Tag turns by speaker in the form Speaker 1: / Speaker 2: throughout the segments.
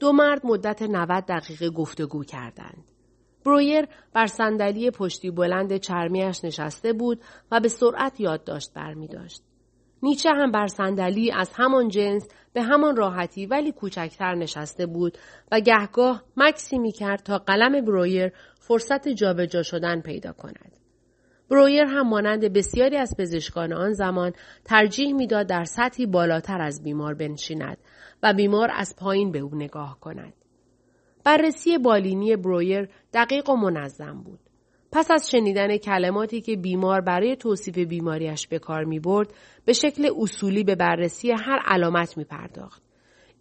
Speaker 1: دو مرد مدت 90 دقیقه گفتگو کردند. برویر بر صندلی پشتی بلند چرمیش نشسته بود و به سرعت یادداشت برمی داشت. نیچه هم بر صندلی از همان جنس به همان راحتی ولی کوچکتر نشسته بود و گهگاه مکسی می کرد تا قلم برویر فرصت جابجا شدن پیدا کند. برویر هم مانند بسیاری از پزشکان آن زمان ترجیح می‌داد در سطحی بالاتر از بیمار بنشیند و بیمار از پایین به او نگاه کند. بررسی بالینی برویر دقیق و منظم بود. پس از شنیدن کلماتی که بیمار برای توصیف بیماریش به کار می برد، به شکل اصولی به بررسی هر علامت می پرداخت.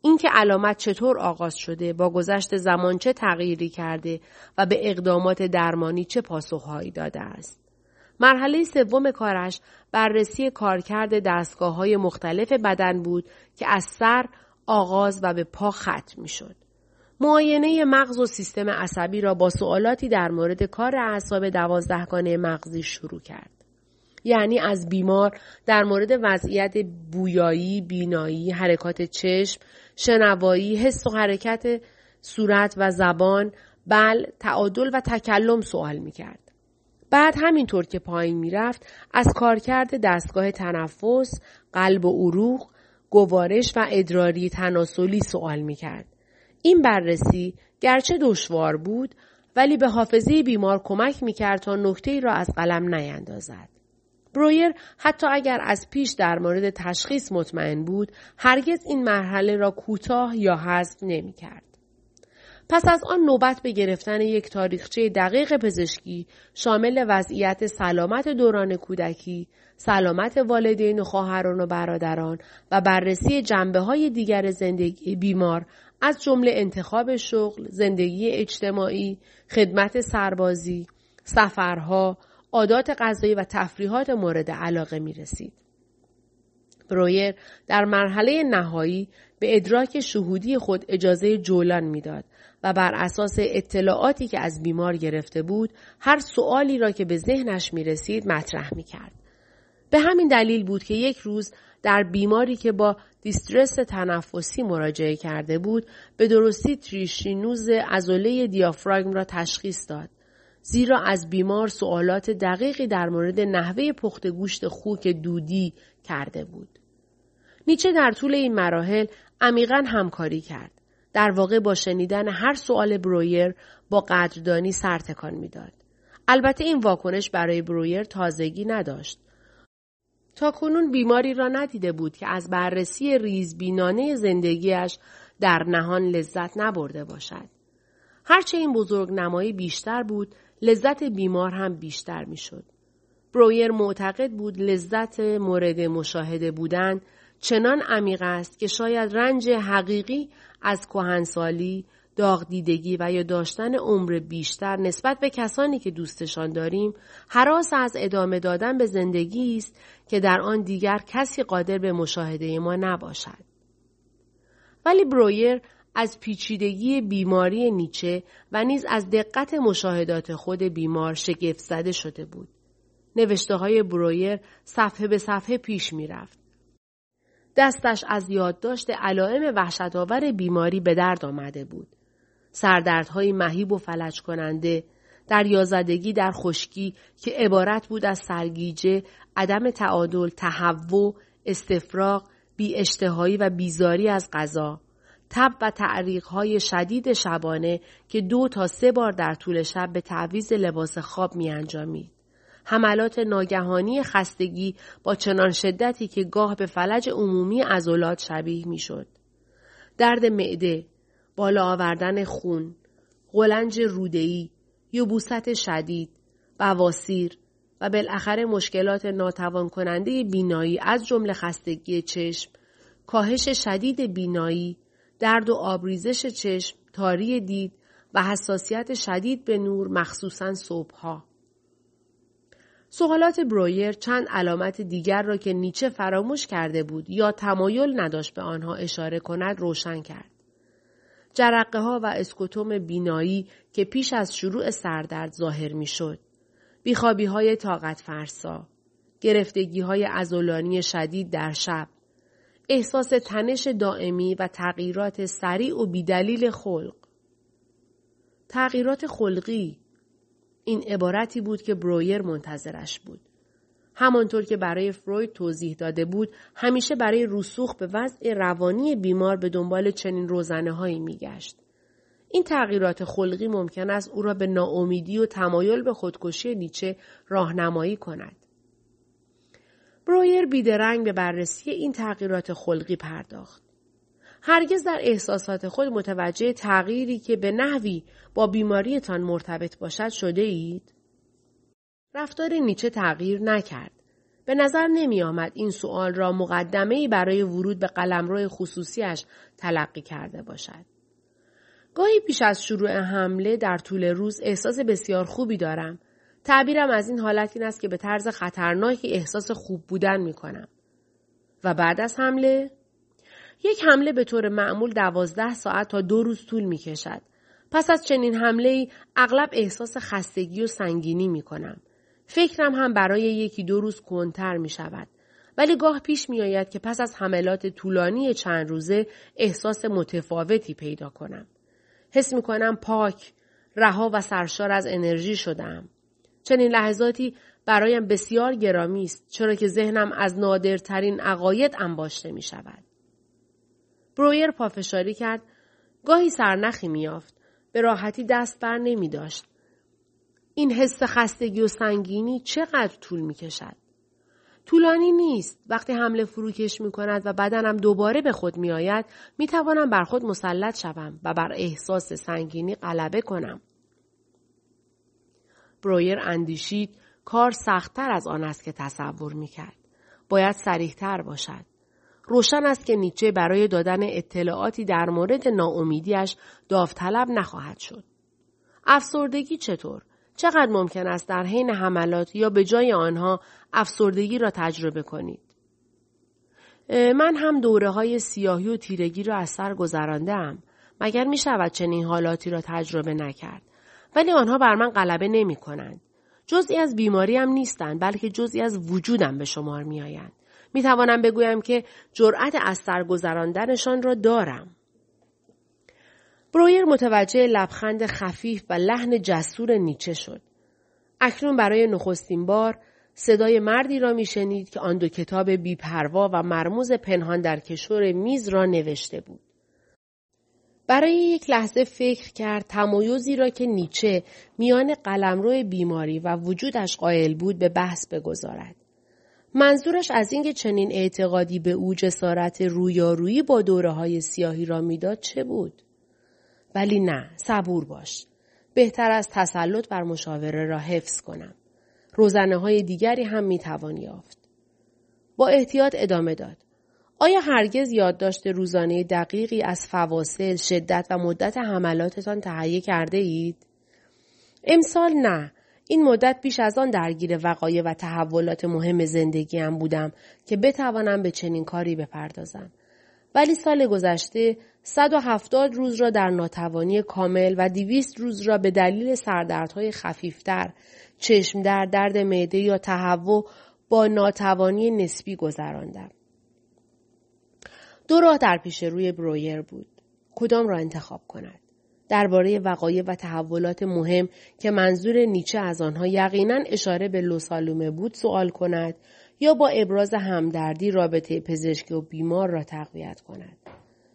Speaker 1: اینکه علامت چطور آغاز شده، با گذشت زمان چه تغییری کرده و به اقدامات درمانی چه پاسخهایی داده است. مرحله سوم کارش بررسی کارکرد دستگاه های مختلف بدن بود که از سر آغاز و به پا ختم می شد. معاینه مغز و سیستم عصبی را با سوالاتی در مورد کار اعصاب دوازدهگانه مغزی شروع کرد. یعنی از بیمار در مورد وضعیت بویایی، بینایی، حرکات چشم، شنوایی، حس و حرکت صورت و زبان، بل، تعادل و تکلم سوال می کرد. بعد همینطور که پایین می‌رفت از کارکرد دستگاه تنفس، قلب و عروق، گوارش و ادراری تناسلی سوال می کرد. این بررسی گرچه دشوار بود ولی به حافظه بیمار کمک می کرد تا نکته را از قلم نیندازد. برویر حتی اگر از پیش در مورد تشخیص مطمئن بود هرگز این مرحله را کوتاه یا حذف نمی کرد. پس از آن نوبت به گرفتن یک تاریخچه دقیق پزشکی شامل وضعیت سلامت دوران کودکی، سلامت والدین و خواهران و برادران و بررسی جنبه های دیگر زندگی بیمار از جمله انتخاب شغل، زندگی اجتماعی، خدمت سربازی، سفرها، عادات غذایی و تفریحات مورد علاقه می رسید. برویر در مرحله نهایی به ادراک شهودی خود اجازه جولان می‌داد و بر اساس اطلاعاتی که از بیمار گرفته بود هر سوالی را که به ذهنش می رسید مطرح می کرد. به همین دلیل بود که یک روز در بیماری که با دیسترس تنفسی مراجعه کرده بود به درستی تریشینوز ازوله دیافراگم را تشخیص داد. زیرا از بیمار سوالات دقیقی در مورد نحوه پخت گوشت خوک دودی کرده بود. نیچه در طول این مراحل عمیقا همکاری کرد. در واقع با شنیدن هر سوال برویر با قدردانی سرتکان می‌داد. البته این واکنش برای برویر تازگی نداشت. تا کنون بیماری را ندیده بود که از بررسی ریزبینانه زندگیش در نهان لذت نبرده باشد. هرچه این بزرگ نمایی بیشتر بود، لذت بیمار هم بیشتر می‌شد. برویر معتقد بود لذت مورد مشاهده بودن چنان عمیق است که شاید رنج حقیقی از کهنسالی، داغ دیدگی و یا داشتن عمر بیشتر نسبت به کسانی که دوستشان داریم حراس از ادامه دادن به زندگی است که در آن دیگر کسی قادر به مشاهده ما نباشد. ولی برویر از پیچیدگی بیماری نیچه و نیز از دقت مشاهدات خود بیمار شگفت زده شده بود. نوشته های برویر صفحه به صفحه پیش می رفت. دستش از یادداشت علائم وحشتآور بیماری به درد آمده بود. سردردهای مهیب و فلج کننده، دریازدگی در خشکی که عبارت بود از سرگیجه، عدم تعادل، تهوع، استفراغ، بی اشتهایی و بیزاری از غذا، تب و تعریقهای شدید شبانه که دو تا سه بار در طول شب به تعویز لباس خواب می انجامید. حملات ناگهانی خستگی با چنان شدتی که گاه به فلج عمومی عضلات شبیه می‌شد. درد معده، بالا آوردن خون، قلنج رودهی، یبوست شدید، بواسیر و بالاخره مشکلات ناتوان کننده بینایی از جمله خستگی چشم، کاهش شدید بینایی، درد و آبریزش چشم، تاری دید و حساسیت شدید به نور مخصوصا صبحها. سوالات برویر چند علامت دیگر را که نیچه فراموش کرده بود یا تمایل نداشت به آنها اشاره کند روشن کرد. جرقه ها و اسکوتوم بینایی که پیش از شروع سردرد ظاهر می شد. بیخوابی های طاقت فرسا. گرفتگی های ازولانی شدید در شب. احساس تنش دائمی و تغییرات سریع و بیدلیل خلق. تغییرات خلقی این عبارتی بود که برویر منتظرش بود. همانطور که برای فروید توضیح داده بود همیشه برای رسوخ به وضع روانی بیمار به دنبال چنین روزنه هایی می گشت. این تغییرات خلقی ممکن است او را به ناامیدی و تمایل به خودکشی نیچه راهنمایی کند. برویر بیدرنگ به بررسی این تغییرات خلقی پرداخت. هرگز در احساسات خود متوجه تغییری که به نحوی با بیماریتان مرتبط باشد شده اید؟ رفتار نیچه تغییر نکرد. به نظر نمی آمد این سوال را مقدمه برای ورود به قلمرو خصوصیش تلقی کرده باشد. گاهی پیش از شروع حمله در طول روز احساس بسیار خوبی دارم. تعبیرم از این حالت این است که به طرز خطرناکی احساس خوب بودن می کنم. و بعد از حمله؟ یک حمله به طور معمول دوازده ساعت تا دو روز طول می کشد. پس از چنین حمله ای اغلب احساس خستگی و سنگینی می کنم. فکرم هم برای یکی دو روز کنتر می شود. ولی گاه پیش می آید که پس از حملات طولانی چند روزه احساس متفاوتی پیدا کنم. حس می کنم پاک، رها و سرشار از انرژی شدم. چنین لحظاتی برایم بسیار گرامی است چرا که ذهنم از نادرترین عقاید انباشته می شود. برویر پافشاری کرد گاهی سرنخی میافت به راحتی دست بر نمی داشت. این حس خستگی و سنگینی چقدر طول می کشد؟ طولانی نیست. وقتی حمله فروکش می کند و بدنم دوباره به خود می آید می توانم بر خود مسلط شوم و بر احساس سنگینی غلبه کنم. برویر اندیشید کار سختتر از آن است که تصور می کرد. باید سریحتر باشد. روشن است که نیچه برای دادن اطلاعاتی در مورد ناامیدیش داوطلب نخواهد شد. افسردگی چطور؟ چقدر ممکن است در حین حملات یا به جای آنها افسردگی را تجربه کنید؟ من هم دوره های سیاهی و تیرگی را از سر گذرانده مگر می شود چنین حالاتی را تجربه نکرد. ولی آنها بر من غلبه نمی کنند. جزئی از بیماریم نیستند بلکه جزئی از وجودم به شمار می آیند. می توانم بگویم که جرأت از سر گذراندنشان را دارم. برویر متوجه لبخند خفیف و لحن جسور نیچه شد. اکنون برای نخستین بار صدای مردی را میشنید که آن دو کتاب بیپروا و مرموز پنهان در کشور میز را نوشته بود. برای یک لحظه فکر کرد تمایزی را که نیچه میان قلمرو بیماری و وجودش قائل بود به بحث بگذارد. منظورش از اینکه چنین اعتقادی به او جسارت رویارویی با دوره های سیاهی را می‌داد چه بود؟ ولی نه صبور باش. بهتر از تسلط بر مشاوره را حفظ کنم. روزنه های دیگری هم می توان یافت. با احتیاط ادامه داد. آیا هرگز یادداشت روزانه دقیقی از فواصل، شدت و مدت حملاتتان تهیه کرده اید؟ امسال نه. این مدت بیش از آن درگیر وقایع و تحولات مهم زندگیم بودم که بتوانم به چنین کاری بپردازم. ولی سال گذشته 170 روز را در ناتوانی کامل و 200 روز را به دلیل سردردهای خفیفتر، چشم در درد معده یا تهوع با ناتوانی نسبی گذراندم. دو راه در پیش روی برویر بود. کدام را انتخاب کند؟ درباره وقایع و تحولات مهم که منظور نیچه از آنها یقینا اشاره به لوسالومه بود سوال کند یا با ابراز همدردی رابطه پزشکی و بیمار را تقویت کند.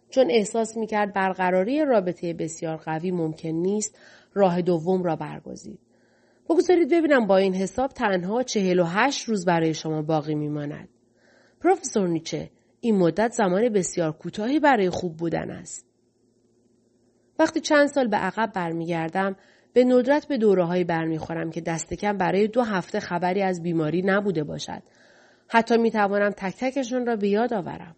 Speaker 1: چون احساس می‌کرد برقراری رابطه بسیار قوی ممکن نیست راه دوم را برگزید. بگذارید ببینم با این حساب تنها چهل و هشت روز برای شما باقی میماند. پروفسور نیچه این مدت زمان بسیار کوتاهی برای خوب بودن است. وقتی چند سال به عقب برمیگردم به ندرت به دوره هایی برمیخورم که دست کم برای دو هفته خبری از بیماری نبوده باشد. حتی می توانم تک تکشان را به یاد آورم.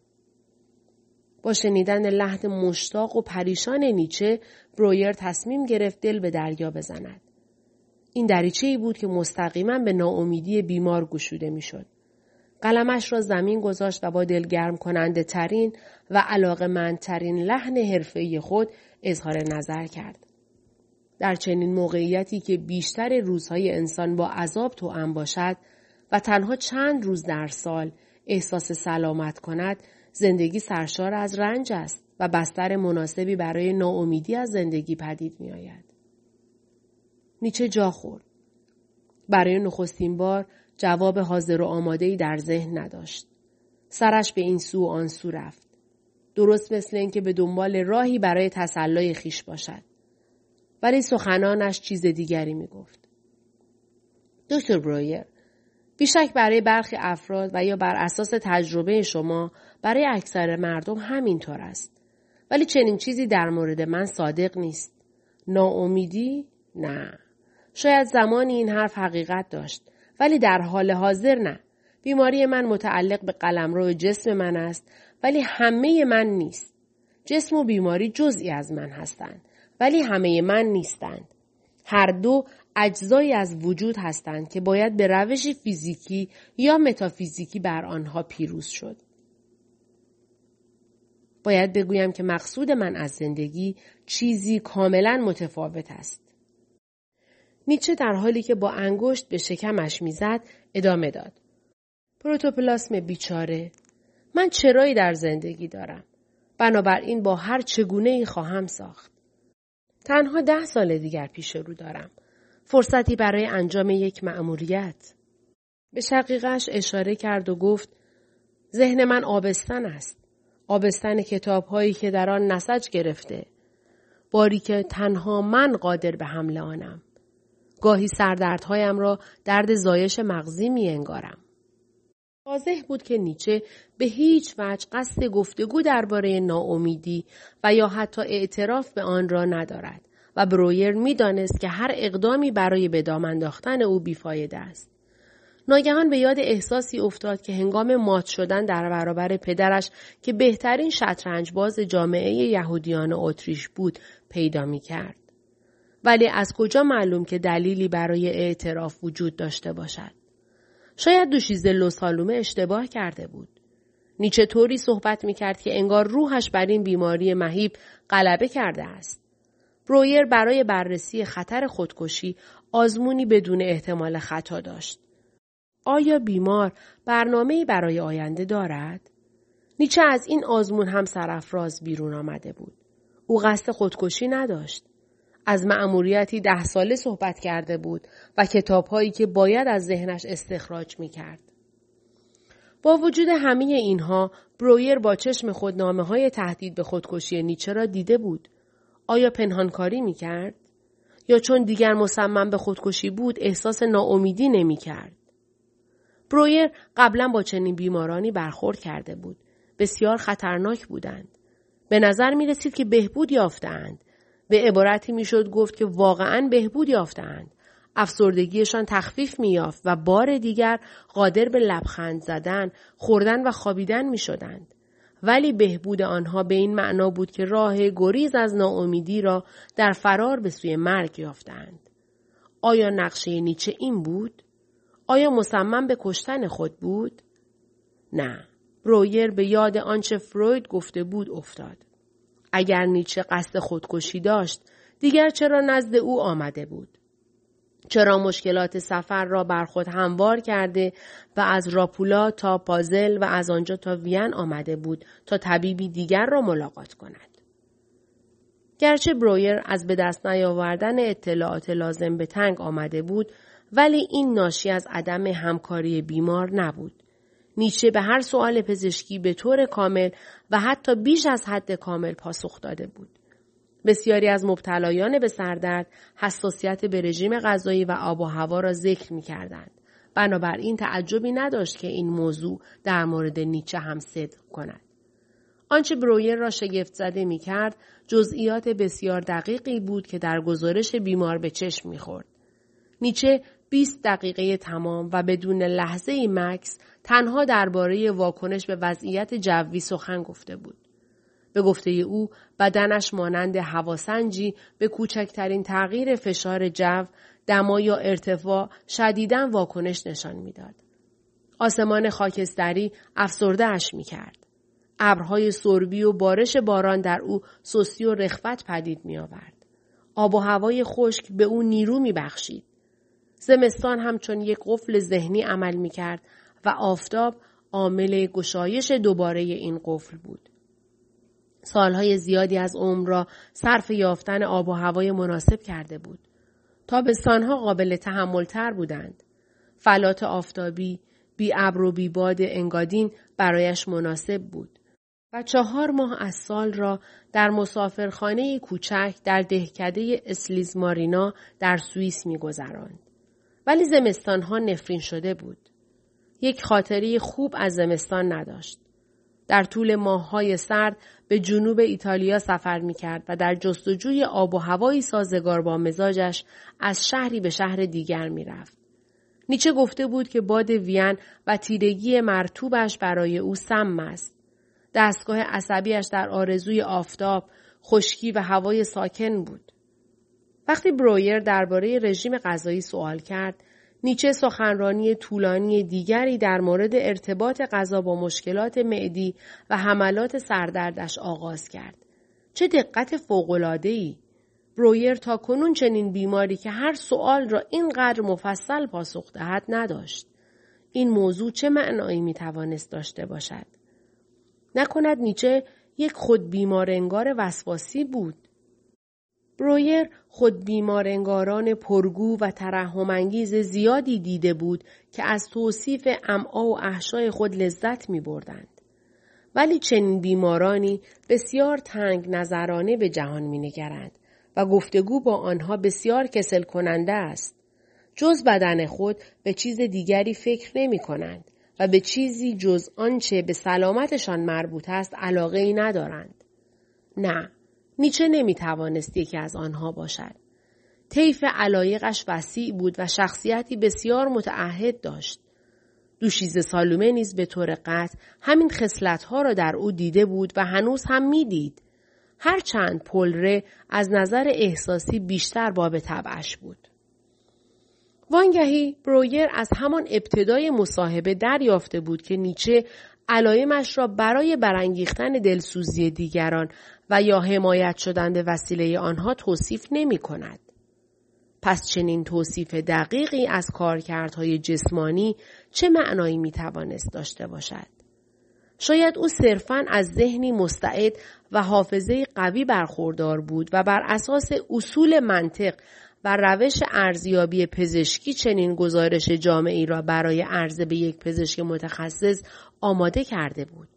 Speaker 1: با شنیدن لحن مشتاق و پریشان نیچه برویر تصمیم گرفت دل به دریا بزند. این دریچه ای بود که مستقیما به ناامیدی بیمار گشوده می‌شد. قلمش را زمین گذاشت و با دلگرم کننده ترین و علاقه ترین لحن حرفه‌ای خود اظهار نظر کرد. در چنین موقعیتی که بیشتر روزهای انسان با عذاب توأم باشد و تنها چند روز در سال احساس سلامت کند زندگی سرشار از رنج است و بستر مناسبی برای ناامیدی از زندگی پدید می آید. نیچه جا خورد. برای نخستین بار جواب حاضر و آماده در ذهن نداشت. سرش به این سو آن سو رفت. درست مثل اینکه به دنبال راهی برای تسلای خیش باشد. ولی سخنانش چیز دیگری می گفت. دکتر برویر بیشک برای برخی افراد و یا بر اساس تجربه شما برای اکثر مردم همینطور است. ولی چنین چیزی در مورد من صادق نیست. ناامیدی؟ نه. شاید زمانی این حرف حقیقت داشت. ولی در حال حاضر نه. بیماری من متعلق به قلمرو جسم من است ولی همه من نیست. جسم و بیماری جزئی از من هستند ولی همه من نیستند. هر دو اجزایی از وجود هستند که باید به روش فیزیکی یا متافیزیکی بر آنها پیروز شد. باید بگویم که مقصود من از زندگی چیزی کاملا متفاوت است. نیچه در حالی که با انگشت به شکمش می‌زد ادامه داد. پروتوپلاسم بیچاره من چرایی در زندگی دارم. بنابراین با هر چگونه ای خواهم ساخت. تنها ده سال دیگر پیش رو دارم. فرصتی برای انجام یک مأموریت. به شقیقش اشاره کرد و گفت ذهن من آبستن است. آبستن کتاب هایی که در آن نسج گرفته. باری که تنها من قادر به حمل آنم. گاهی سردردهایم را درد زایش مغزی می انگارم. واضح بود که نیچه به هیچ وجه قصد گفتگو درباره ناامیدی و یا حتی اعتراف به آن را ندارد و برویر می‌دانست که هر اقدامی برای به دام انداختن او بیفایده است. ناگهان به یاد احساسی افتاد که هنگام مات شدن در برابر پدرش که بهترین شطرنج باز جامعه یهودیان اتریش بود پیدا می کرد. ولی از کجا معلوم که دلیلی برای اعتراف وجود داشته باشد؟ شاید دوشیزه لوسالومه اشتباه کرده بود. نیچه طوری صحبت می کرد که انگار روحش بر این بیماری مهیب غلبه کرده است. برویر برای بررسی خطر خودکشی آزمونی بدون احتمال خطا داشت. آیا بیمار برنامه برای آینده دارد؟ نیچه از این آزمون هم سرافراز بیرون آمده بود. او قصد خودکشی نداشت. از مأموریتی ده ساله صحبت کرده بود و کتابهایی که باید از ذهنش استخراج می کرد. با وجود همه اینها برویر با چشم خود نامه های تهدید به خودکشی نیچه را دیده بود. آیا پنهانکاری می کرد؟ یا چون دیگر مصمم به خودکشی بود احساس ناامیدی نمی کرد؟ برویر قبلا با چنین بیمارانی برخورد کرده بود. بسیار خطرناک بودند. به نظر می رسید که بهبود یافتند به عبارتی می‌شد گفت که واقعا بهبود یافتند. افسردگیشان تخفیف میافت و بار دیگر قادر به لبخند زدن، خوردن و خوابیدن می شدند. ولی بهبود آنها به این معنا بود که راه گریز از ناامیدی را در فرار به سوی مرگ یافتند. آیا نقشه نیچه این بود؟ آیا مصمم به کشتن خود بود؟ نه. برویر به یاد آنچه فروید گفته بود افتاد. اگر نیچه قصد خودکشی داشت دیگر چرا نزد او آمده بود؟ چرا مشکلات سفر را بر خود هموار کرده و از راپولا تا پازل و از آنجا تا وین آمده بود تا طبیبی دیگر را ملاقات کند؟ گرچه برویر از به دست نیاوردن اطلاعات لازم به تنگ آمده بود ولی این ناشی از عدم همکاری بیمار نبود. نیچه به هر سوال پزشکی به طور کامل و حتی بیش از حد کامل پاسخ داده بود. بسیاری از مبتلایان به سردرد حساسیت به رژیم غذایی و آب و هوا را ذکر می کردند. بنابراین تعجبی نداشت که این موضوع در مورد نیچه هم صدق کند. آنچه برویر را شگفت زده می کرد جزئیات بسیار دقیقی بود که در گزارش بیمار به چشم می خورد. نیچه 20 دقیقه تمام و بدون لحظه ای مکس تنها درباره واکنش به وضعیت جوی سخن گفته بود. به گفته او بدنش مانند هواسنجی به کوچکترین تغییر فشار جو، دما یا ارتفاع شدیداً واکنش نشان می‌داد. آسمان خاکستری افسرده اش می کرد. ابرهای سربی و بارش باران در او سستی و رخوت پدید می آورد. آب و هوای خشک به او نیرو می بخشید. زمستان همچون یک قفل ذهنی عمل می کرد و آفتاب عامل گشایش دوباره این قفل بود. سالهای زیادی از عمر را صرف یافتن آب و هوای مناسب کرده بود. تابستانها قابل تحملتر بودند. فلات آفتابی، بی ابر و بی باد انگادین برایش مناسب بود. و چهار ماه از سال را در مسافرخانه کوچک در دهکده اسلیز مارینا در سوئیس میگذراند. ولی زمستانها نفرین شده بود. یک خاطری خوب از زمستان نداشت. در طول ماههای سرد به جنوب ایتالیا سفر می کرد و در جستجوی آب و هوایی سازگار با مزاجش از شهری به شهر دیگر می رفت. نیچه گفته بود که باد وین و تیرگی مرتوبش برای او سم است. دستگاه عصبیش در آرزوی آفتاب، خشکی و هوای ساکن بود. وقتی برویر درباره رژیم غذایی سوال کرد، نیچه سخنرانی طولانی دیگری در مورد ارتباط غذا با مشکلات معدی و حملات سردردش آغاز کرد. چه دقت فوق‌العاده‌ای! برویر تا کنون چنین بیماری که هر سوال را اینقدر مفصل پاسخ دهد نداشت. این موضوع چه معنایی می توانست داشته باشد؟ نکند نیچه یک خود بیمارنگار وسواسی بود؟ برویر خود بیمارنگاران پرگو و ترحمانگیز زیادی دیده بود که از توصیف امعا و احشای خود لذت می بردند. ولی چنین بیمارانی بسیار تنگ نظرانه به جهان می نگرند و گفتگو با آنها بسیار کسل کننده است. جز بدن خود به چیز دیگری فکر نمی کنند و به چیزی جز آنچه به سلامتشان مربوط است علاقه ای ندارند. نه، نیچه نمی توانست یکی از آنها باشد. طیف علایقش وسیع بود و شخصیتی بسیار متعهد داشت. دوشیز سالومه نیز به طور قطع همین خصلتها را در او دیده بود و هنوز هم می‌دید. هرچند پلره از نظر احساسی بیشتر باب طبعش بود. وانگهی برویر از همان ابتدای مصاحبه دریافته بود که نیچه علایمش را برای برانگیختن دلسوزی دیگران و یا حمایت شدن به وسیله آنها توصیف نمی کند. پس چنین توصیف دقیقی از کارکردهای جسمانی چه معنایی می توانست داشته باشد؟ شاید او صرفا از ذهنی مستعد و حافظه قوی برخوردار بود و بر اساس اصول منطق و روش ارزیابی پزشکی چنین گزارش جامعی را برای عرضه به یک پزشک متخصص آماده کرده بود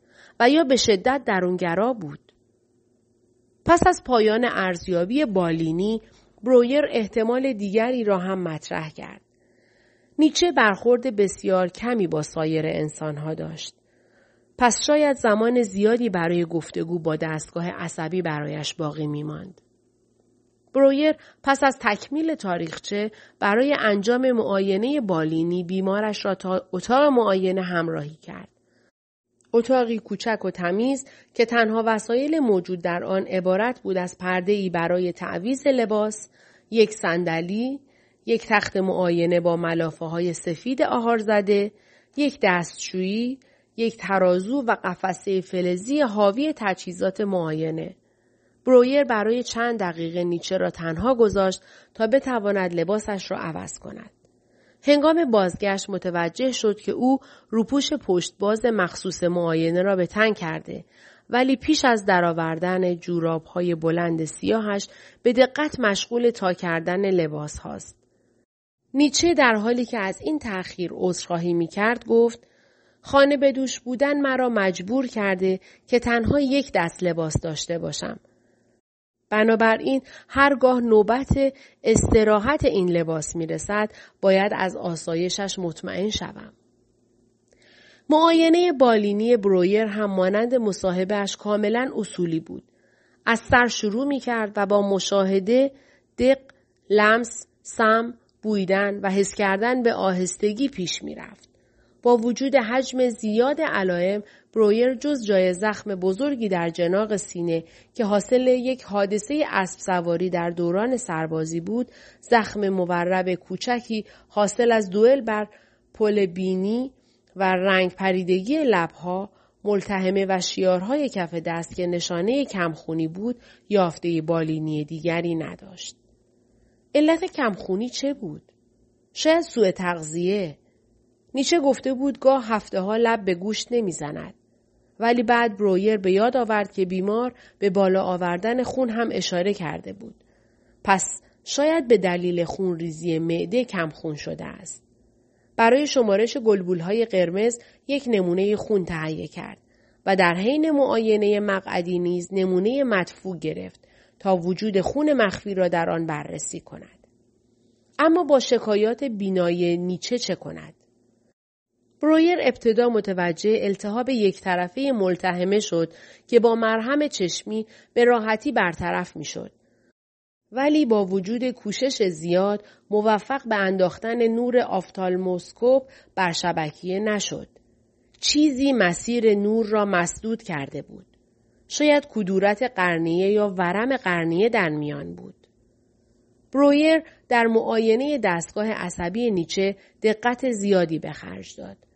Speaker 1: و یا به شدت درونگرا بود. پس از پایان ارزیابی بالینی برویر احتمال دیگری را هم مطرح کرد. نیچه برخورد بسیار کمی با سایر انسانها داشت. پس شاید زمان زیادی برای گفتگو با دستگاه عصبی برایش باقی می ماند. برویر پس از تکمیل تاریخچه برای انجام معاینه بالینی بیمارش را تا اتاق معاینه همراهی کرد. اتاقی کوچک و تمیز که تنها وسایل موجود در آن عبارت بود از پرده ای برای تعویز لباس، یک صندلی، یک تخت معاینه با ملافه های سفید آهار زده، یک دستشویی، یک ترازو و قفسه فلزی حاوی تجهیزات معاینه. برویر برای چند دقیقه نیچه را تنها گذاشت تا بتواند لباسش را عوض کند. هنگام بازگشت متوجه شد که او روپوش پشت باز مخصوص معاینه را به تن کرده ولی پیش از درآوردن جوراب های بلند سیاهش به دقت مشغول تا کردن لباس هاست. نیچه در حالی که از این تأخیر عذرخواهی می کرد گفت خانه به دوش بودن مرا مجبور کرده که تنها یک دست لباس داشته باشم. بنابراین هرگاه نوبت استراحت این لباس می رسد باید از آسایشش مطمئن شوم. معاینه بالینی برویر هم مانند مصاحبهش کاملا اصولی بود. از سر شروع می کرد و با مشاهده دق، لمس، سم، بویدن و حس کردن به آهستگی پیش می رفت. با وجود حجم زیاد علائم برویر جز جای زخم بزرگی در جناق سینه که حاصل یک حادثه اسب سواری در دوران سربازی بود زخم مورب کوچکی حاصل از دوئل بر پل بینی و رنگ پریدگی لبها ملتهمه و شیارهای کف دست که نشانه کمخونی بود یافته بالینی دیگری نداشت. علت کمخونی چه بود؟ شاید سوء تغذیه نیچه گفته بود گاه هفته ها لب به گوشت نمی‌زند. ولی بعد برویر به یاد آورد که بیمار به بالا آوردن خون هم اشاره کرده بود. پس شاید به دلیل خون ریزی معده کم خون شده است. برای شمارش گلبول های قرمز یک نمونه خون تهیه کرد و در حین معاینه مقعدی نیز نمونه مدفوع گرفت تا وجود خون مخفی را در آن بررسی کند. اما با شکایات بینایی نیچه چه کند؟ برویر ابتدا متوجه التهاب یک طرفه ملتهمه شد که با مرهم چشمی به راحتی برطرف می شد. ولی با وجود کوشش زیاد موفق به انداختن نور آفتالموسکوپ بر شبکیه نشد. چیزی مسیر نور را مسدود کرده بود. شاید کدورت قرنیه یا ورم قرنیه در میان بود. برویر در معاینه دستگاه عصبی نیچه دقت زیادی به خرج داد.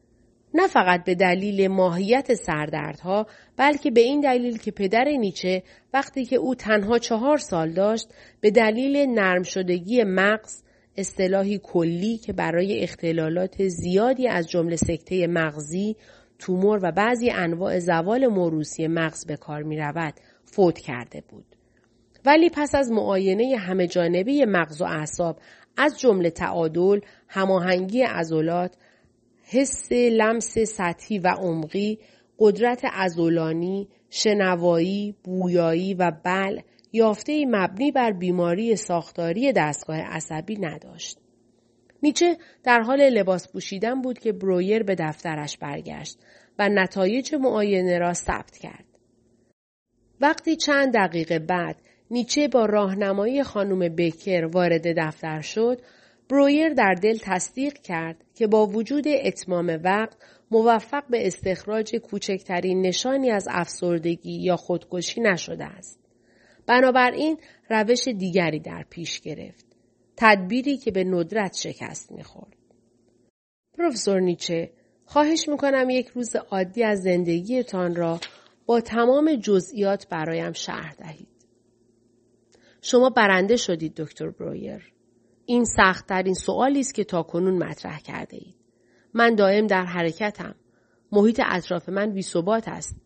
Speaker 1: نه فقط به دلیل ماهیت سردردها بلکه به این دلیل که پدر نیچه وقتی که او تنها چهار سال داشت به دلیل نرم شدگی مغز اصطلاحی کلی که برای اختلالات زیادی از جمله سکته مغزی، تومور و بعضی انواع زوال موروسی مغز به کار می رود فوت کرده بود. ولی پس از معاینه همه جانبه مغز و اعصاب از جمله تعادل، هماهنگی عضلات، حس لمس سطحی و عمقی، قدرت ازولانی، شنوایی، بویایی و بل یافته مبنی بر بیماری ساختاری دستگاه عصبی نداشت. نیچه در حال لباس پوشیدن بود که برویر به دفترش برگشت و نتایج معاینه را ثبت کرد. وقتی چند دقیقه بعد نیچه با راهنمایی خانم بکر وارد دفتر شد، برویر در دل تصدیق کرد که با وجود اتمام وقت موفق به استخراج کوچکترین نشانی از افسردگی یا خودکشی نشده است. بنابراین روش دیگری در پیش گرفت. تدبیری که به ندرت شکست می‌خورد. پروفسور نیچه خواهش می‌کنم یک روز عادی از زندگیتان را با تمام جزئیات برایم شرح دهید. شما برنده شدید دکتر برویر. این سختترین سوالی است که تاکنون مطرح کرده اید. من دائم در حرکتم. محیط اطراف من ثبات است.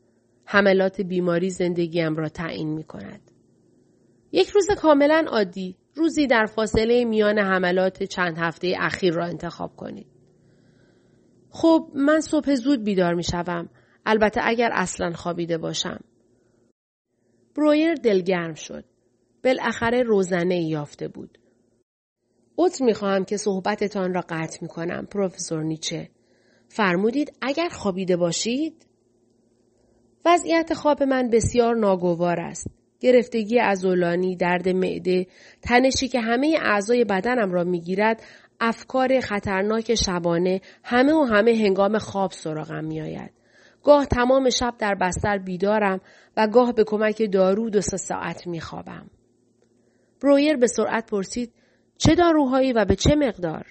Speaker 1: حملات بیماری زندگیم را تعیین می کند. یک روز کاملا عادی، روزی در فاصله میان حملات چند هفته اخیر را انتخاب کنید. خب من صبح زود بیدار می شوم. البته اگر اصلا خوابیده باشم. برویر دلگرم شد. بالاخره روزنه یافته بود. عطر می خواهم که صحبتتان را قطع می کنم پروفسور نیچه. فرمودید اگر خوابیده باشید؟ وضعیت خواب من بسیار ناگوار است. گرفتگی ازولانی، درد معده، تنشی که همه اعضای بدنم را می‌گیرد، افکار خطرناک شبانه همه و همه هنگام خواب سراغم میآید. گاه تمام شب در بستر بیدارم و گاه به کمک دارو دو سه ساعت میخوابم. برویر به سرعت پرسید چه داروهایی و به چه مقدار؟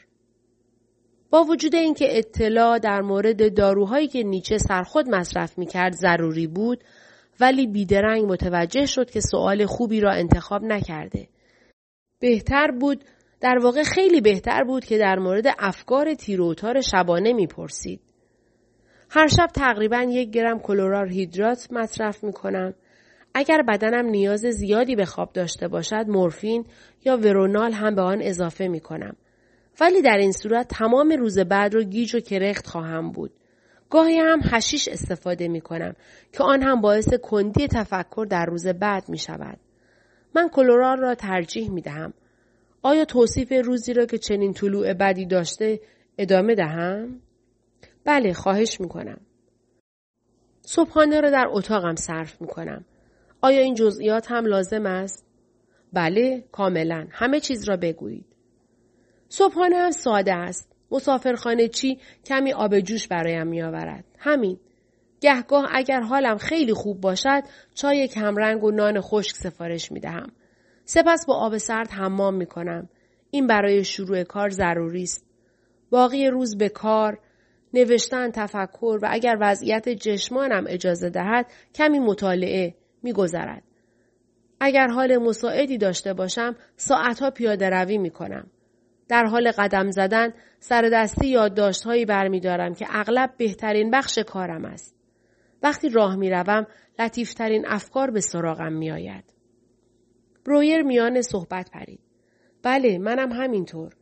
Speaker 1: با وجود اینکه اطلاع در مورد داروهایی که نیچه سرخود مصرف می کرد ضروری بود ولی بیدرنگ متوجه شد که سوال خوبی را انتخاب نکرده. بهتر بود در واقع خیلی بهتر بود که در مورد افکار تیروتار شبانه می‌پرسید. هر شب تقریبا یک گرم کلورار هیدرات مصرف می کنم اگر بدنم نیاز زیادی به خواب داشته باشد مورفین یا ورونال هم به آن اضافه می کنم. ولی در این صورت تمام روز بعد رو گیج و کرخت خواهم بود. گاهی هم هشیش استفاده می کنم که آن هم باعث کندی تفکر در روز بعد می شود. من کلورال را ترجیح می دهم. آیا توصیف روزی را که چنین طلوع بدی داشته ادامه دهم؟ بله خواهش می کنم. صبحانه را در اتاقم صرف می کنم. آیا این جزئیات هم لازم است؟ بله، کاملا. همه چیز را بگویید. صبحانه هم ساده است. مسافرخانه چی کمی آب جوش برایم می آورد. همین. گهگاه اگر حالم خیلی خوب باشد چای کمرنگ و نان خشک سفارش می دهم. سپس با آب سرد حمام می کنم. این برای شروع کار ضروری است. باقی روز به کار، نوشتن، تفکر و اگر وضعیت جشمانم اجازه دهد کمی مطالعه، میگذرد. اگر حال مساعدی داشته باشم ساعتها پیاده روی می کنم. در حال قدم زدن سر دستی یادداشتهایی برمیدارم که اغلب بهترین بخش کارم است. وقتی راه می‌روم لطیفترین افکار به سراغم میآید. برویر میان صحبت پرید. بله منم همینطور.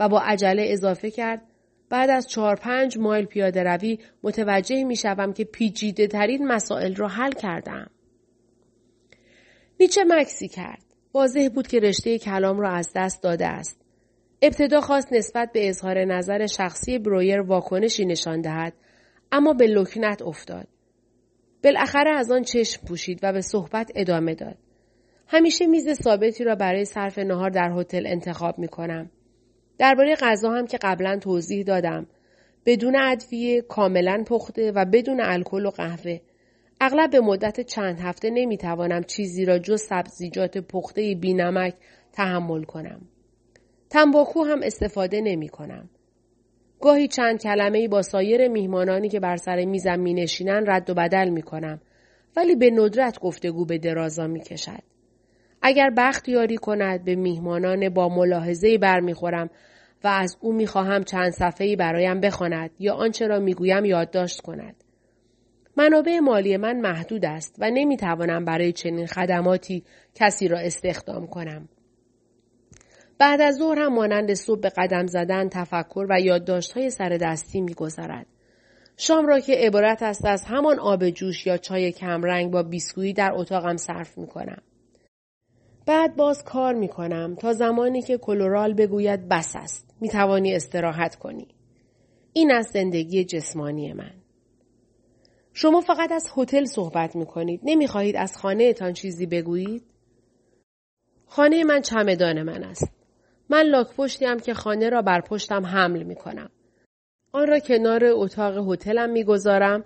Speaker 1: و با عجله اضافه کرد بعد از چهار پنج مایل پیاده روی متوجه می شوم که پیچیده ترین مسائل را حل کردم. نیچه مکسی کرد. واضح بود که رشته کلام را از دست داده است. ابتدا خواست نسبت به اظهار نظر شخصی برویر واکنشی نشان دهد اما به لکنت افتاد. بالاخره از آن چشم پوشید و به صحبت ادامه داد. همیشه میز ثابتی را برای صرف نهار در هتل انتخاب می کنم. درباره غذا هم که قبلا توضیح دادم. بدون ادویه، کاملا پخته و بدون الکل و قهوه. اغلب به مدت چند هفته نمی‌توانم چیزی را جز سبزیجات پخته بینمک تحمل کنم. تنباکو هم استفاده نمی کنم. گاهی چند کلمه با سایر میهمانانی که بر سر میزم می نشینن رد و بدل می کنم. ولی به ندرت گفتگو به درازا می کشد. اگر بخت یاری کند به میهمانان با ملاحظه برمیخورم و از او می‌خواهم چند صفحه‌ای برایم بخواند یا آنچه را می‌گویم یادداشت کند. منابع مالی من محدود است و نمی‌توانم برای چنین خدماتی کسی را استخدام کنم. بعد از ظهر هم مانند صبح به قدم زدن، تفکر و یادداشت‌های سر دستی میگذرد. شام را که عبارت است از همان آب جوش یا چای کمرنگ با بیسکویی در اتاقم صرف می کنم. بعد باز کار می کنم تا زمانی که کلورال بگوید بس است. می توانی استراحت کنی. این از زندگی جسمانی من. شما فقط از هتل صحبت می کنید. نمی خواهید از خانه تان چیزی بگویید؟ خانه من چمدان من است. من لاک پشتیم که خانه را بر پشتم حمل می کنم. آن را کنار اتاق هتلم می‌گذارم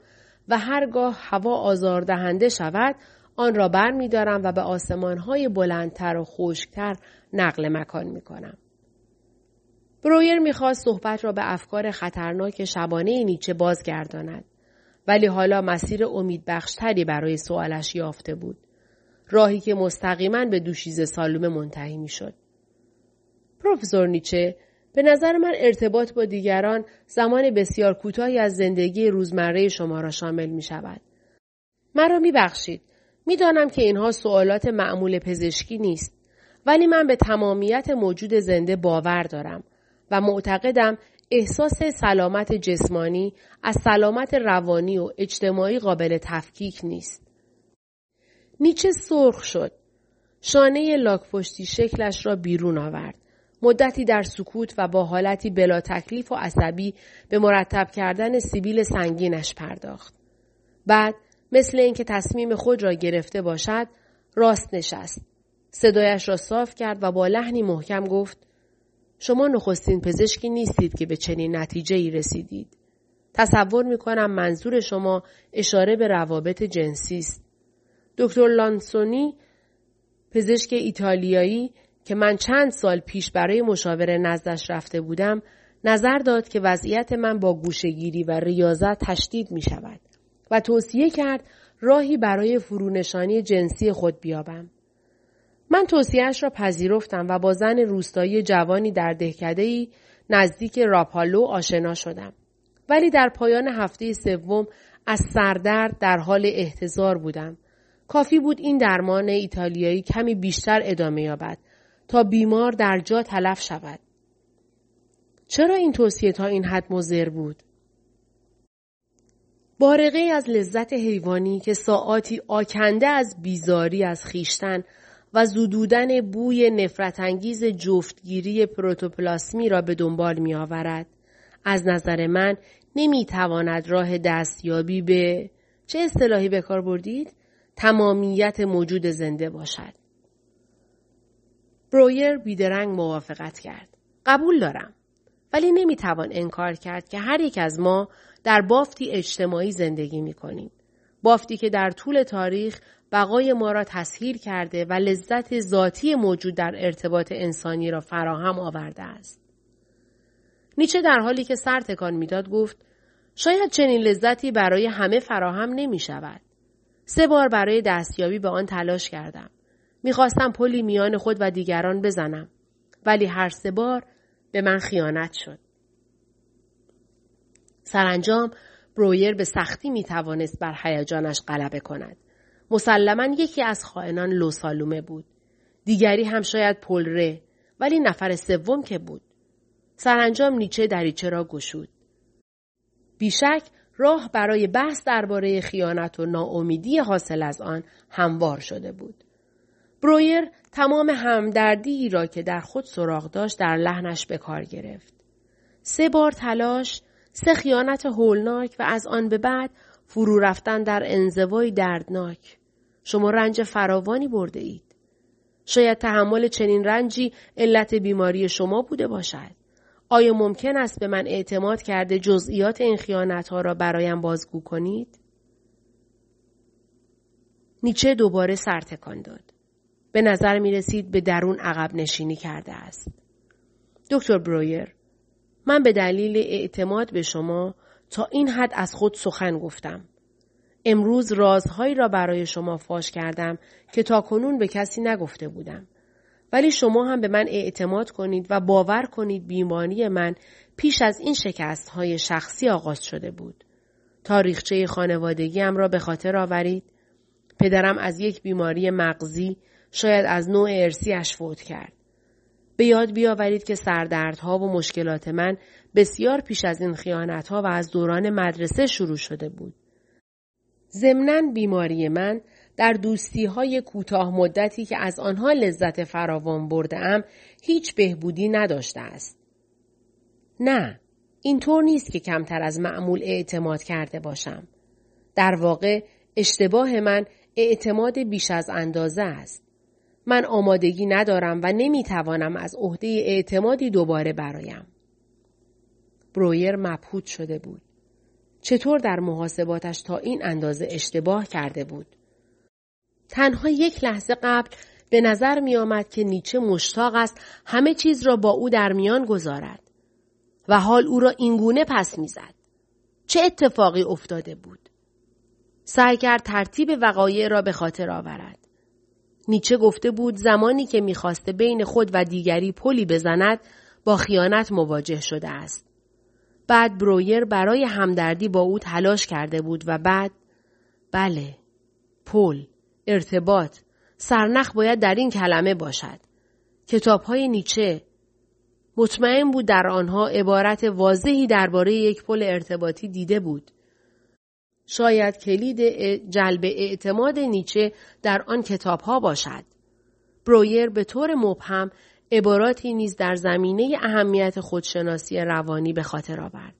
Speaker 1: و هرگاه هوا آزاردهنده شود آن را بر می دارم و به آسمانهای بلندتر و خشکتر نقل مکان می کنم. برویر می‌خواست صحبت را به افکار خطرناک شبانه نیچه بازگرداند. ولی حالا مسیر امیدبخشتری برای سوالش یافته بود. راهی که مستقیما به دوشیز سالومه منتهی می‌شد. پروفسور نیچه به نظر من ارتباط با دیگران زمان بسیار کوتاهی از زندگی روزمره شما را شامل می شود. مرا می بخشید. می دانم که اینها سوالات معمول پزشکی نیست. ولی من به تمامیت موجود زنده باور دارم و معتقدم احساس سلامت جسمانی از سلامت روانی و اجتماعی قابل تفکیک نیست. نیچه سرخ شد. شانه لاک پشتی شکلش را بیرون آورد. مدتی در سکوت و با حالتی بلا تکلیف و عصبی به مرتب کردن سیبیل سنگینش پرداخت. بعد مثل اینکه تصمیم خود را گرفته باشد راست نشست. صدایش را صاف کرد و با لحنی محکم گفت شما نخستین پزشکی نیستید که به چنین نتیجه ای رسیدید. تصور می کنم منظور شما اشاره به روابط جنسی است. دکتر لانسونی پزشک ایتالیایی که من چند سال پیش برای مشاوره نزدش رفته بودم نظر داد که وضعیت من با گوشگیری و ریاضت تشدید می شود و توصیه کرد راهی برای فرونشانی جنسی خود بیابم. من توصیهش را پذیرفتم و با زن روستایی جوانی در دهکده‌ای نزدیک راپالو آشنا شدم. ولی در پایان هفته سوم از سردرد در حال احتضار بودم. کافی بود این درمان ایتالیایی کمی بیشتر ادامه یابد تا بیمار در جا تلف شود. چرا این توصیه تا این حد مزر بود؟ بارقه از لذت حیوانی که ساعاتی آکنده از بیزاری از خیشتن و زدودن بوی نفرتانگیز جفتگیری پروتوپلاسمی را به دنبال می آورد. از نظر من نمی تواند راه دستیابی به چه اصطلاحی به کار بردید؟ تمامیت موجود زنده باشد. برویر بیدرنگ موافقت کرد. قبول دارم. ولی نمی‌توان انکار کرد که هر یک از ما در بافتی اجتماعی زندگی می کنیم. بافتی که در طول تاریخ بقای ما را تسهیل کرده و لذت ذاتی موجود در ارتباط انسانی را فراهم آورده است. نیچه در حالی که سر تکان می‌داد گفت شاید چنین لذتی برای همه فراهم نمی شود. سه بار برای دستیابی به آن تلاش کردم. می‌خواستم پلی میان خود و دیگران بزنم. ولی هر سه بار به من خیانت شد. سرانجام برویر به سختی می توانست بر هیجانش غلبه کند. مسلما یکی از خائنان لوسالومه بود. دیگری هم شاید پلره ولی نفر سوم که بود. سرانجام نیچه دریچه را گشود. بیشک راه برای بحث درباره خیانت و ناامیدی حاصل از آن هموار شده بود. برویر تمام همدردی را که در خود سراغ داشت در لحنش به کار گرفت. سه بار تلاش، سه خیانت هولناک و از آن به بعد فرو رفتن در انزوای دردناک. شما رنج فراوانی برده اید. شاید تحمل چنین رنجی علت بیماری شما بوده باشد. آیا ممکن است به من اعتماد کرده جزئیات این خیانت ها را برایم بازگو کنید؟ نیچه دوباره سرتکان داد. به نظر می رسید به درون عقب نشینی کرده است. دکتر برویر، من به دلیل اعتماد به شما تا این حد از خود سخن گفتم. امروز رازهایی را برای شما فاش کردم که تا کنون به کسی نگفته بودم. ولی شما هم به من اعتماد کنید و باور کنید بیماری من پیش از این شکست های شخصی آغاز شده بود. تاریخچه خانوادگیم را به خاطر آورید. پدرم از یک بیماری مغزی شاید از نوع ارسیش فوت کرد. به یاد بیاورید که سردردها و مشکلات من بسیار پیش از این خیانتها و از دوران مدرسه شروع شده بود. ضمنا بیماری من در دوستی های کوتاه مدتی که از آنها لذت فراوان برده ام هیچ بهبودی نداشته است. نه، اینطور نیست که کمتر از معمول اعتماد کرده باشم. در واقع اشتباه من اعتماد بیش از اندازه است. من آمادگی ندارم و نمی‌توانم از عهده اعتمادی دوباره برایم. برویر مبهوت شده بود. چطور در محاسباتش تا این اندازه اشتباه کرده بود؟ تنها یک لحظه قبل به نظر می آمد که نیچه مشتاق است همه چیز را با او در میان گذارد و حال او را اینگونه پس می‌زد. چه اتفاقی افتاده بود؟ سعی کرد ترتیب وقایع را به خاطر آورد. نیچه گفته بود زمانی که می‌خواسته بین خود و دیگری پلی بزند با خیانت مواجه شده است. بعد برویر برای همدردی با او تلاش کرده بود و بعد بله پل ارتباط سرنخ باید در این کلمه باشد. کتاب های نیچه. مطمئن بود در آنها عبارت واضحی درباره یک پل ارتباطی دیده بود. شاید کلید جلب اعتماد نیچه در آن کتاب ها باشد. برویر به طور مبهم عباراتی نیز در زمینه اهمیت خودشناسی روانی به خاطر آورد.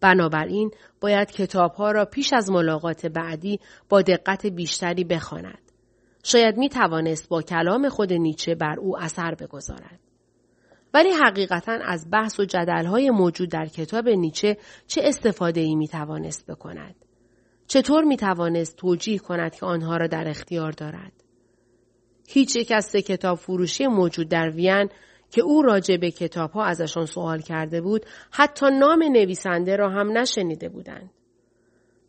Speaker 1: بنابراین باید کتابها را پیش از ملاقات بعدی با دقت بیشتری بخواند. شاید می توانست با کلام خود نیچه بر او اثر بگذارد. ولی حقیقتا از بحث و جدلهای موجود در کتاب نیچه چه استفاده ای می توانست بکند؟ چطور می توانست توجیه کند که آنها را در اختیار دارد؟ هیچ یک از کتاب فروشی موجود در وین که او راجع به کتاب ها ازشان سوال کرده بود حتی نام نویسنده را هم نشنیده بودند.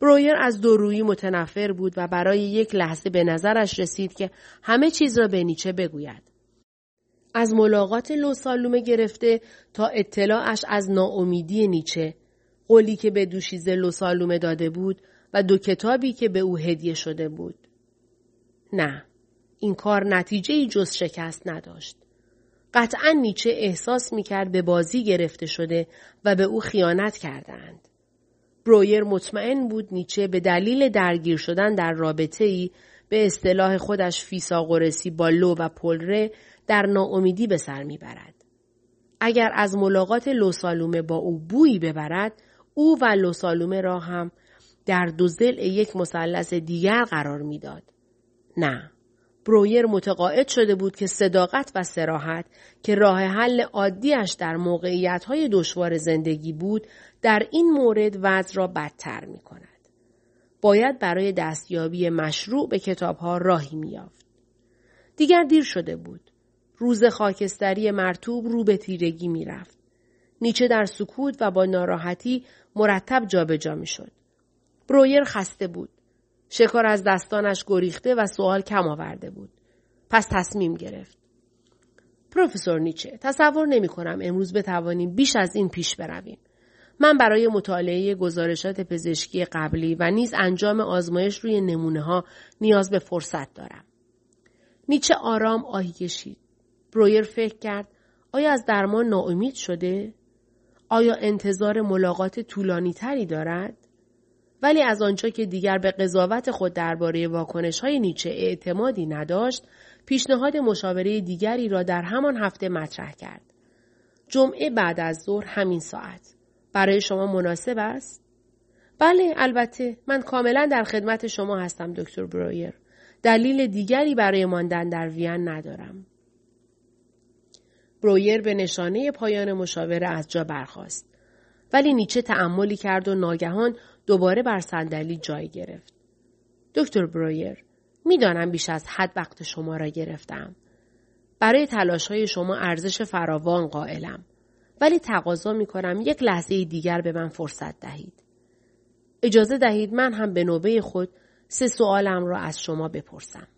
Speaker 1: برویر از دورویی متنفر بود و برای یک لحظه به نظرش رسید که همه چیز را به نیچه بگوید. از ملاقات لوسالومه گرفته تا اطلاعش از ناامیدی نیچه، قولی که به دوشیزه لوسالومه داده بود و دو کتابی که به او هدیه شده بود. نه، این کار نتیجه جز شکست نداشت. قطعا نیچه احساس می‌کرد به بازی گرفته شده و به او خیانت کردند. برویر مطمئن بود نیچه به دلیل درگیر شدن در رابطه ای به اصطلاح خودش فیساغورسی با لو و پلره در ناامیدی به سر می‌برد. اگر از ملاقات لوسالومه با او بویی ببرد، او و لوسالومه را هم در دو یک مثلث دیگر قرار می‌داد. نه. برویر متقاعد شده بود که صداقت و سراحت که راه حل عادیش در موقعیت های دشوار زندگی بود در این مورد وضع را بدتر می کند. باید برای دستیابی مشروع به کتاب ها راهی میافت. دیگر دیر شده بود. روز خاکستری مرتوب رو به تیرگی می رفت. نیچه در سکوت و با ناراحتی مرتب جابجا می شد. برویر خسته بود. شکار از دستانش گریخته و سوال کم آورده بود. پس تصمیم گرفت. پروفسور نیچه تصور نمی کنم امروز بتوانیم بیش از این پیش برویم. من برای مطالعه گزارشات پزشکی قبلی و نیز انجام آزمایش روی نمونه ها نیاز به فرصت دارم. نیچه آرام آهی کشید. برویر فکر کرد آیا از درمان ناامید شده؟ آیا انتظار ملاقات طولانی تری دارد؟ ولی از آنجا که دیگر به قضاوت خود درباره واکنش های نیچه اعتمادی نداشت، پیشنهاد مشاوره دیگری را در همان هفته مطرح کرد. جمعه بعد از ظهر همین ساعت. برای شما مناسب است؟ بله البته من کاملا در خدمت شما هستم دکتر برویر. دلیل دیگری برای ماندن در وین ندارم. برویر به نشانه پایان مشاوره از جا برخاست. ولی نیچه تعملی کرد و ناگهان دوباره بر صندلی جای گرفت. دکتر برویر، می‌دانم بیش از حد وقت شما را گرفتم. برای تلاش های شما ارزش فراوان قائلم. ولی تقاضا می کنم یک لحظه دیگر به من فرصت دهید. اجازه دهید من هم به نوبه خود سه سوالم را از شما بپرسم.